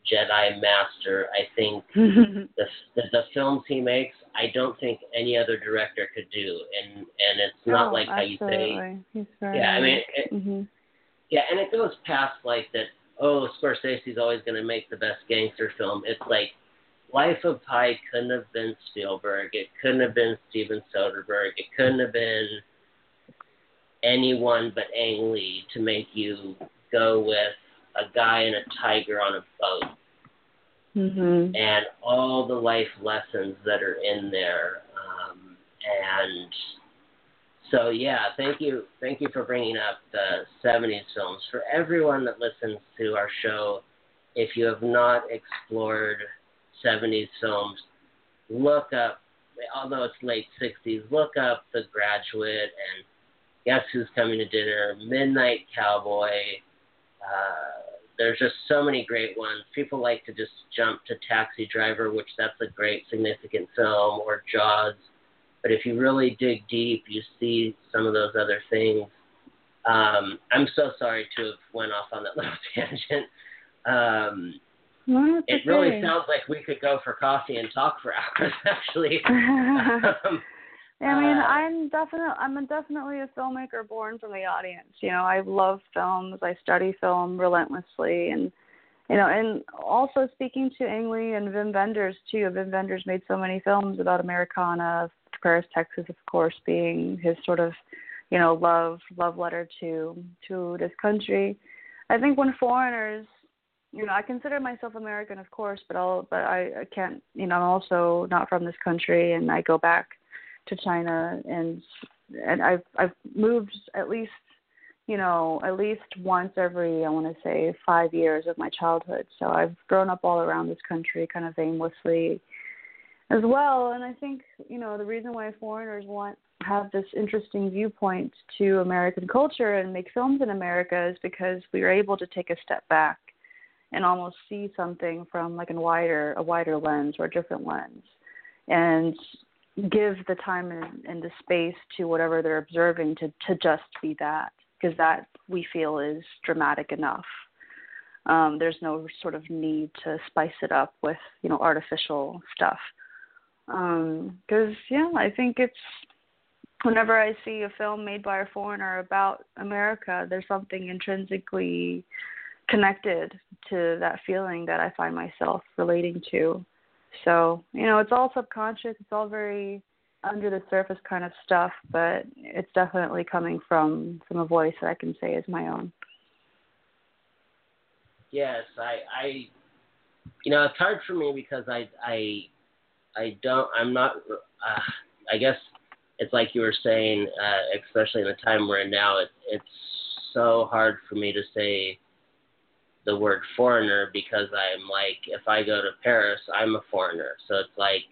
Jedi master. I think the, the the films he makes, I don't think any other director could do, and and it's not Oh, like how you say, absolutely. Yeah. I mean, it, Mhm. yeah, and it goes past like that. Oh, Scorsese's always going to make the best gangster film. It's like Life of Pi couldn't have been Spielberg. It couldn't have been Steven Soderbergh. It couldn't have been anyone but Ang Lee to make you go with a guy and a tiger on a boat Mhm. and all the life lessons that are in there. Um, and so, yeah, thank you, thank you for bringing up the '70s films. For everyone that listens to our show, if you have not explored '70s films, look up. Although it's late '60s, look up The Graduate and Guess Who's Coming to Dinner, Midnight Cowboy. Uh, there's just so many great ones. People like to just jump to Taxi Driver, which that's a great significant film, or Jaws. But if you really dig deep, you see some of those other things. Um, I'm so sorry to have went off on that little tangent. Um, it's it really sounds like we could go for coffee and talk for hours, actually. um, I mean, Uh, I'm definitely I'm a definitely a filmmaker born from the audience. You know, I love films. I study film relentlessly, and you know, and also speaking to Ang Lee and Wim Wenders too. Wim Wenders made so many films about Americana, Paris, Texas, of course, being his sort of you know, love love letter to to this country. I think when foreigners, you know, I consider myself American, of course, but I'll but I, I can't, you know, I'm also not from this country, and I go back to China, and and I've I've moved at least you know, at least once every, I want to say, five years of my childhood. So I've grown up all around this country kind of aimlessly as well. And I think, you know, the reason why foreigners want have this interesting viewpoint to American culture and make films in America is because we are able to take a step back and almost see something from like a wider a wider lens or a different lens and give the time and, and the space to whatever they're observing to to just be that because that we feel is dramatic enough. Um, there's no sort of need to spice it up with you know artificial stuff. Because um, yeah, I think it's whenever I see a film made by a foreigner about America, there's something intrinsically connected to that feeling that I find myself relating to. So, you know, it's all subconscious, it's all very under the surface kind of stuff, but it's definitely coming from from a voice that I can say is my own. Yes, I, I, you know, it's hard for me because I, I, I don't, I'm not. Uh, I guess it's like you were saying, uh, especially in the time we're in now. It, it's so hard for me to say the word foreigner because I'm like, if I go to Paris, I'm a foreigner. So it's like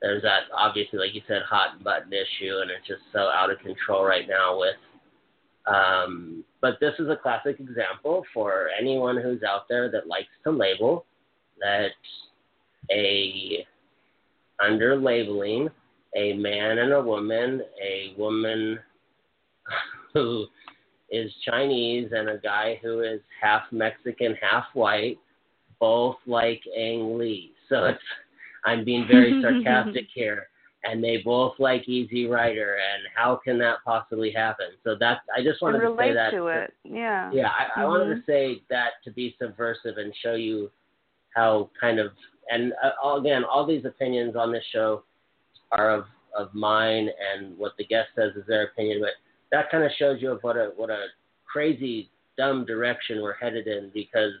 there's that obviously, like you said, hot button issue, and it's just so out of control right now with. Um, but this is a classic example for anyone who's out there that likes to label that a under labeling a man and a woman, a woman who is Chinese and a guy who is half Mexican, half white, both like Ang Lee. So it's I'm being very sarcastic here. And they both like Easy Rider, and how can that possibly happen? So that's I just wanted to say that. to it, yeah. Yeah, I, mm-hmm. I wanted to mm-hmm. say that to be subversive and show you how kind of and uh, again, all these opinions on this show are of of mine, and what the guest says is their opinion. But that kind of shows you what a what a crazy dumb direction we're headed in because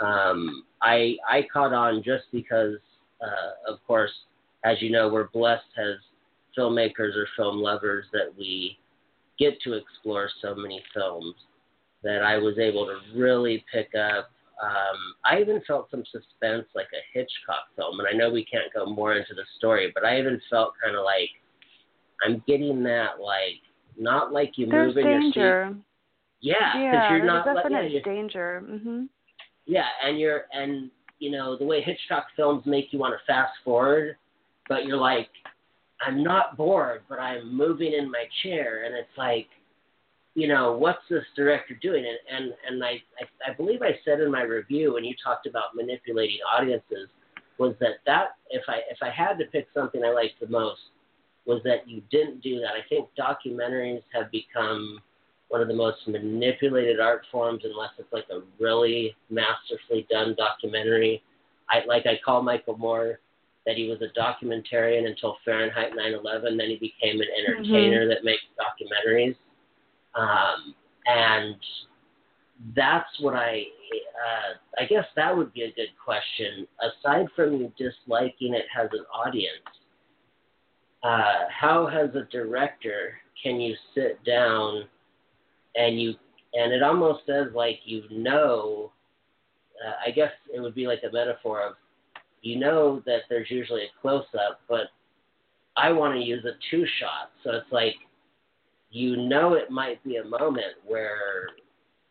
um, I I caught on just because uh, of course, as you know, we're blessed as filmmakers or film lovers that we get to explore so many films that I was able to really pick up. Um, I even felt some suspense, like a Hitchcock film, and I know we can't go more into the story, but I even felt kind of like I'm getting that, like not like you There's move in danger. your seat. Yeah, because yeah, you're not. definite yeah, danger. hmm Yeah, and you're and you know, the way Hitchcock films make you want to fast forward, but you're like, I'm not bored, but I'm moving in my chair, and it's like, you know, what's this director doing? And and and I I, I believe I said in my review when you talked about manipulating audiences was that that if I if I had to pick something I liked the most was that you didn't do that. I think documentaries have become one of the most manipulated art forms unless it's like a really masterfully done documentary. I like I call Michael Moore that he was a documentarian until Fahrenheit 9/11. Then he became an entertainer mm-hmm. that makes documentaries, um, and that's what I. Uh, I guess that would be a good question. Aside from you disliking it as an audience, uh, how, as a director, can you sit down and you and it almost says like you know uh, i guess it would be like a metaphor of you know that there's usually a close up but i want to use a two shot so it's like you know it might be a moment where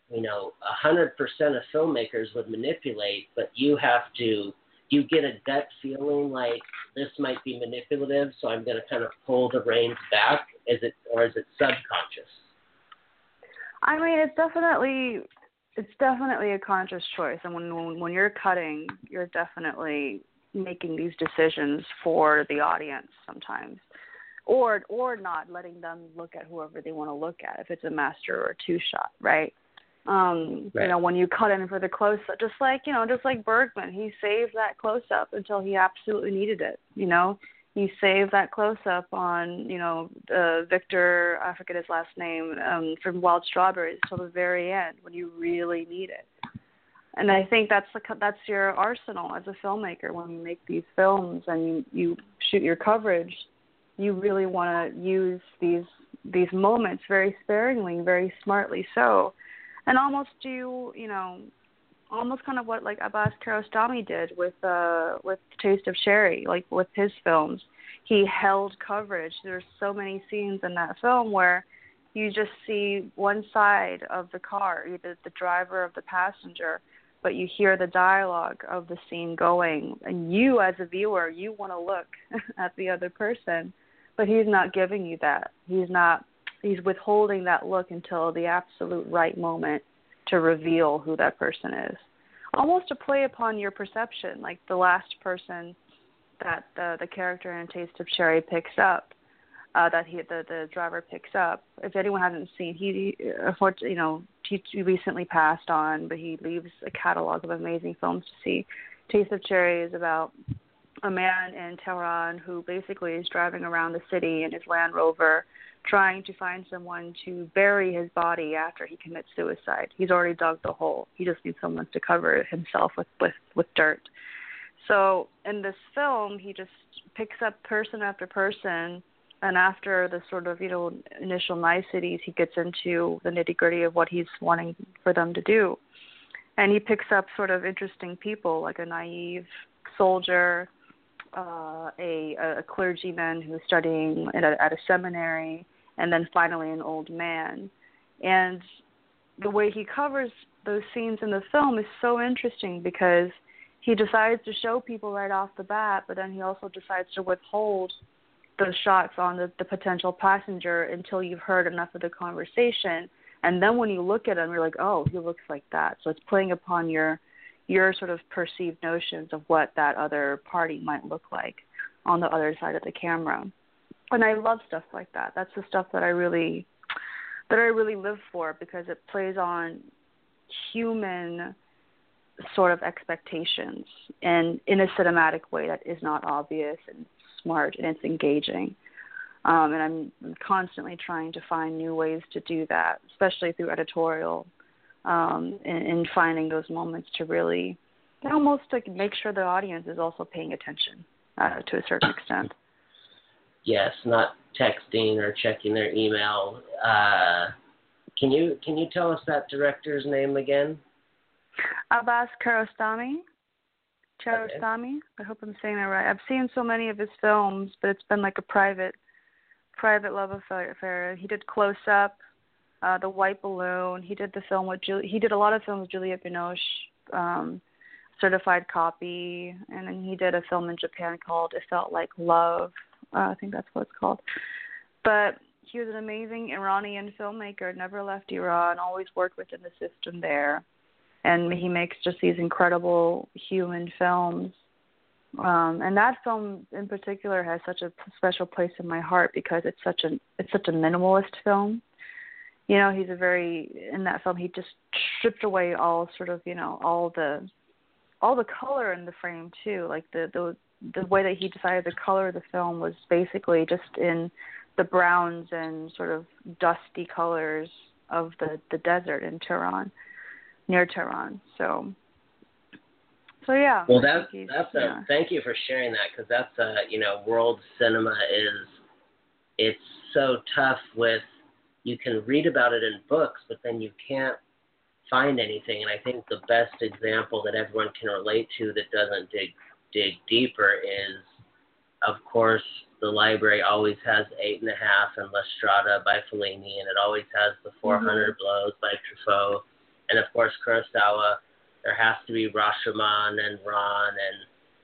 you know a hundred percent of filmmakers would manipulate but you have to you get a gut feeling like this might be manipulative so i'm going to kind of pull the reins back is it or is it subconscious I mean, it's definitely it's definitely a conscious choice, and when when, when you're cutting, you're definitely making these decisions for the audience sometimes, or or not letting them look at whoever they want to look at if it's a master or a two shot, right? Um, right. You know, when you cut in for the close up, just like you know, just like Bergman, he saved that close up until he absolutely needed it. You know, He saved that close up on you know uh, Victor I forget his last name um, from Wild Strawberries till the very end when you really need it. And I think that's the that's your arsenal as a filmmaker when you make these films and you you shoot your coverage. You really want to use these these moments very sparingly, very smartly so, and almost do you know almost kind of what like Abbas Kiarostami did with uh with Taste of Cherry, like with his films. He held coverage. There's so many scenes in that film where you just see one side of the car, either the driver or the passenger, but you hear the dialogue of the scene going and you as a viewer, you want to look at the other person, but he's not giving you that. He's not he's withholding that look until the absolute right moment to reveal who that person is. Almost to play upon your perception, like the last person that the the character in Taste of Cherry picks up, uh, that he the the driver picks up. If anyone hasn't seen, he, he you know he recently passed on, but he leaves a catalog of amazing films to see. Taste of Cherry is about a man in Tehran who basically is driving around the city in his Land Rover trying to find someone to bury his body after he commits suicide. He's already dug the hole. He just needs someone to cover himself with with with dirt. So in this film, he just picks up person after person, and after the sort of you know initial niceties, he gets into the nitty gritty of what he's wanting for them to do, and he picks up sort of interesting people like a naive soldier, uh, a, a clergyman who's studying at a, at a seminary, and then finally an old man. And the way he covers those scenes in the film is so interesting because he decides to show people right off the bat, but then he also decides to withhold those shots on the, the potential passenger until you've heard enough of the conversation. And then when you look at him, you're like, oh, he looks like that. So it's playing upon your your sort of perceived notions of what that other party might look like on the other side of the camera and I love stuff like that. That's the stuff that I really that I really live for because it plays on human sort of expectations and in a cinematic way that is not obvious and smart and it's engaging. Um, and I'm constantly trying to find new ways to do that, especially through editorial, um, and, and finding those moments to really almost like make sure the audience is also paying attention uh, to a certain extent yes, not texting or checking their email. Uh, can you can you tell us that director's name again? Abbas Kiarostami. Kiarostami. Okay. I hope I'm saying that right. I've seen so many of his films, but it's been like a private private love affair. He did Close Up, uh, The White Balloon. He did the film with Julie. He did a lot of films with Juliette Binoche, um, Certified Copy, and then he did a film in Japan called It Felt Like Love. Uh, I think that's what it's called. But he was an amazing Iranian filmmaker, never left Iran, always worked within the system there. And he makes just these incredible human films. Um, and that film in particular has such a special place in my heart because it's such a it's such a minimalist film. You know, he's a very in that film he just stripped away all sort of, you know, all the all the color in the frame too, like the the the way that he decided the color of the film was basically just in the browns and sort of dusty colors of the the desert in Tehran, near Tehran. So, so yeah. Well, that's that's yeah. a thank you for sharing that because that's a you know world cinema is it's so tough with you can read about it in books, but then you can't find anything. And I think the best example that everyone can relate to that doesn't dig dig deeper is, of course, the library always has Eight and a Half and La Strada by Fellini, and it always has the 400 mm-hmm. Blows by Truffaut, and of course Kurosawa. There has to be Rashomon and Ran and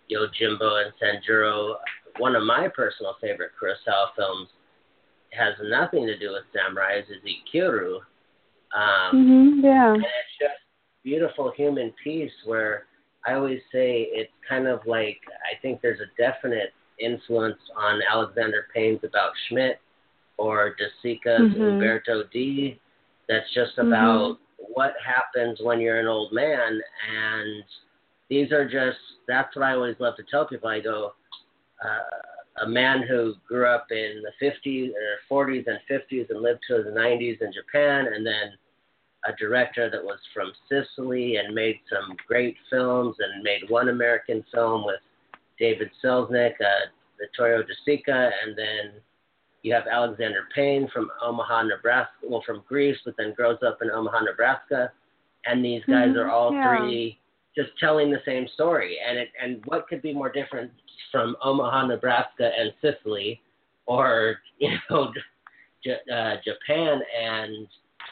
Yojimbo and Sanjuro. One of my personal favorite Kurosawa films has nothing to do with samurais is Ikiru. Um, mm-hmm, yeah. And it's just beautiful human piece where I always say it's kind of like I think there's a definite influence on Alexander Payne's About Schmidt or De Sica's mm-hmm. Umberto D. That's just mm-hmm. about mm-hmm. what happens when you're an old man, and these are just that's what I always love to tell people. I go, uh, a man who grew up in the 50s or 40s and 50s and lived to the 90s in Japan, and then a director that was from Sicily and made some great films and made one American film with David Selznick, uh, Vittorio De Sica, and then you have Alexander Payne from Omaha, Nebraska, well, from Greece, but then grows up in Omaha, Nebraska. And these guys Mhm, are all yeah. three just telling the same story. And it, and what could be more different from Omaha, Nebraska, and Sicily, or you know, J- uh, Japan and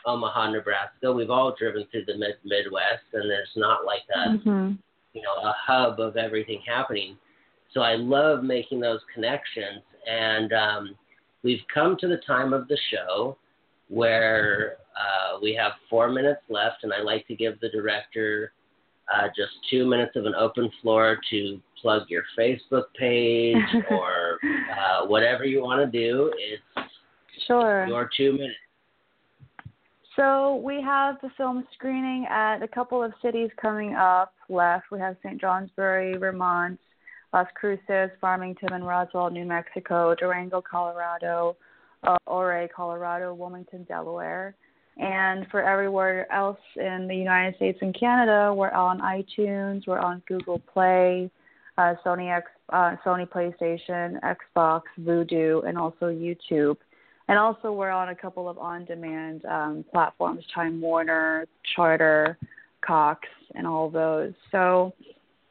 Omaha, Nebraska? We've all driven through the mid- Midwest, and there's not like a hmm you know a hub of everything happening. So I love making those connections, and um, we've come to the time of the show where uh, we have four minutes left, and I like to give the director uh, just two minutes of an open floor to plug your Facebook page or uh, whatever you want to do. It's Sure. your two minutes. So we have the film screening at a couple of cities coming up left. We have St. Johnsbury, Vermont, Las Cruces, Farmington, and Roswell, New Mexico, Durango, Colorado, uh, Colorado, Wilmington, Delaware. And for everywhere else in the United States and Canada, we're on iTunes, we're on Google Play, uh, Sony X, uh, Sony PlayStation, Xbox, Vudu, and also YouTube. And also, we're on a couple of on-demand um, platforms: Time Warner, Charter, Cox, and all those. So,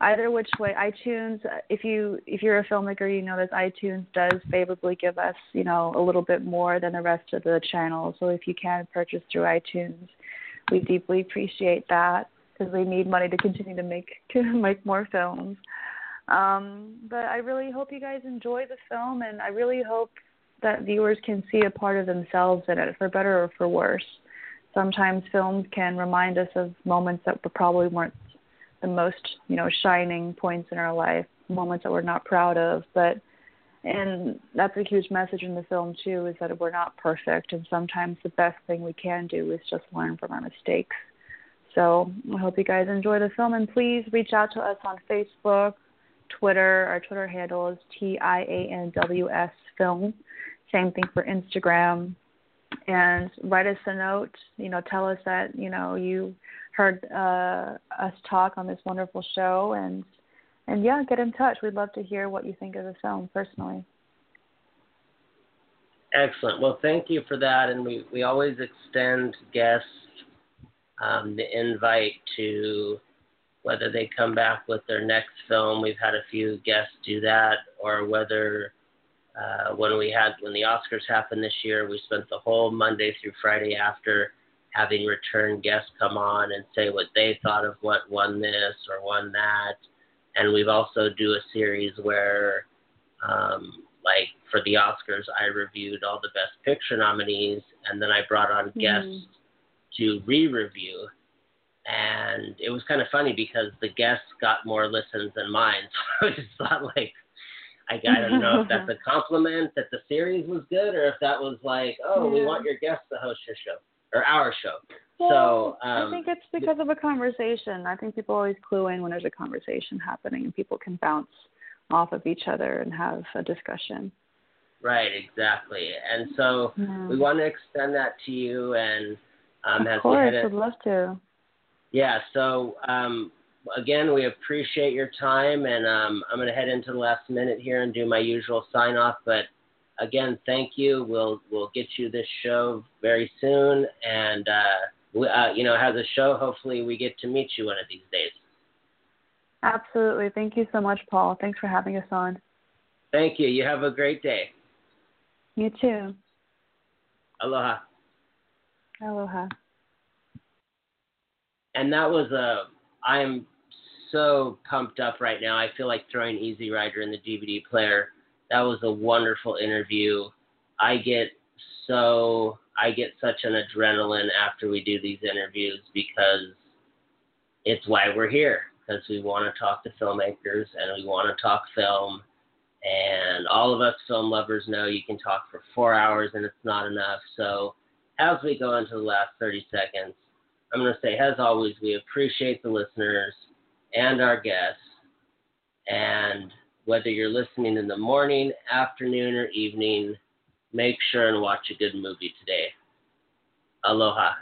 either which way, iTunes. If you if you're a filmmaker, you know that iTunes does favorably give us, you know, a little bit more than the rest of the channels. So, if you can purchase through iTunes, we deeply appreciate that because we need money to continue to make to make more films. Um, but I really hope you guys enjoy the film, and I really hope that viewers can see a part of themselves in it, for better or for worse. Sometimes films can remind us of moments that probably weren't the most, you know, shining points in our life, moments that we're not proud of. But and that's a huge message in the film too, is that we're not perfect, and sometimes the best thing we can do is just learn from our mistakes. So I hope you guys enjoy the film, and please reach out to us on Facebook, Twitter. Our Twitter handle is T I A N W S Film. Same thing for Instagram. And write us a note. You know, tell us that you know you heard uh, us talk on this wonderful show, and and yeah, get in touch. We'd love to hear what you think of the film personally. Excellent. Well, thank you for that, and we, we always extend guests um, the invite to whether they come back with their next film. We've had a few guests do that, or whether uh, when we had when the Oscars happened this year, we spent the whole Monday through Friday after having return guests come on and say what they thought of what won this or won that. And we've also do a series where, um, like for the Oscars, I reviewed all the Best Picture nominees, and then I brought on guests to re-review. And it was kind of funny because the guests got more listens than mine. So I just thought like, I, I don't know if that's a compliment that the series was good, or if that was like, oh, we want your guests to host your show or our show. Well, so um, I think it's because of a conversation. I think people always clue in when there's a conversation happening, and people can bounce off of each other and have a discussion. right, exactly. And so Yeah. we want to extend that to you, and um, as of we course, would love to. Yeah, so um, again, we appreciate your time, and um, I'm going to head into the last minute here and do my usual sign off. But again, thank you. We'll we'll get you this show very soon, and uh, we, uh, you know, as a show, hopefully we get to meet you one of these days. Absolutely. Thank you so much, Paul. Thanks for having us on. Thank you. You have a great day. You too. Aloha. Aloha. And that was a. I am so pumped up right now. I feel like throwing Easy Rider in the DVD player. That was a wonderful interview. I get so I get such an adrenaline after we do these interviews because it's why we're here because we want to talk to filmmakers and we want to talk film and all of us film lovers know you can talk for 4 hours and it's not enough. So as we go into the last 30 seconds, I'm going to say, as always, we appreciate the listeners and our guests, and whether you're listening in the morning, afternoon, or evening, make sure and watch a good movie today. Aloha.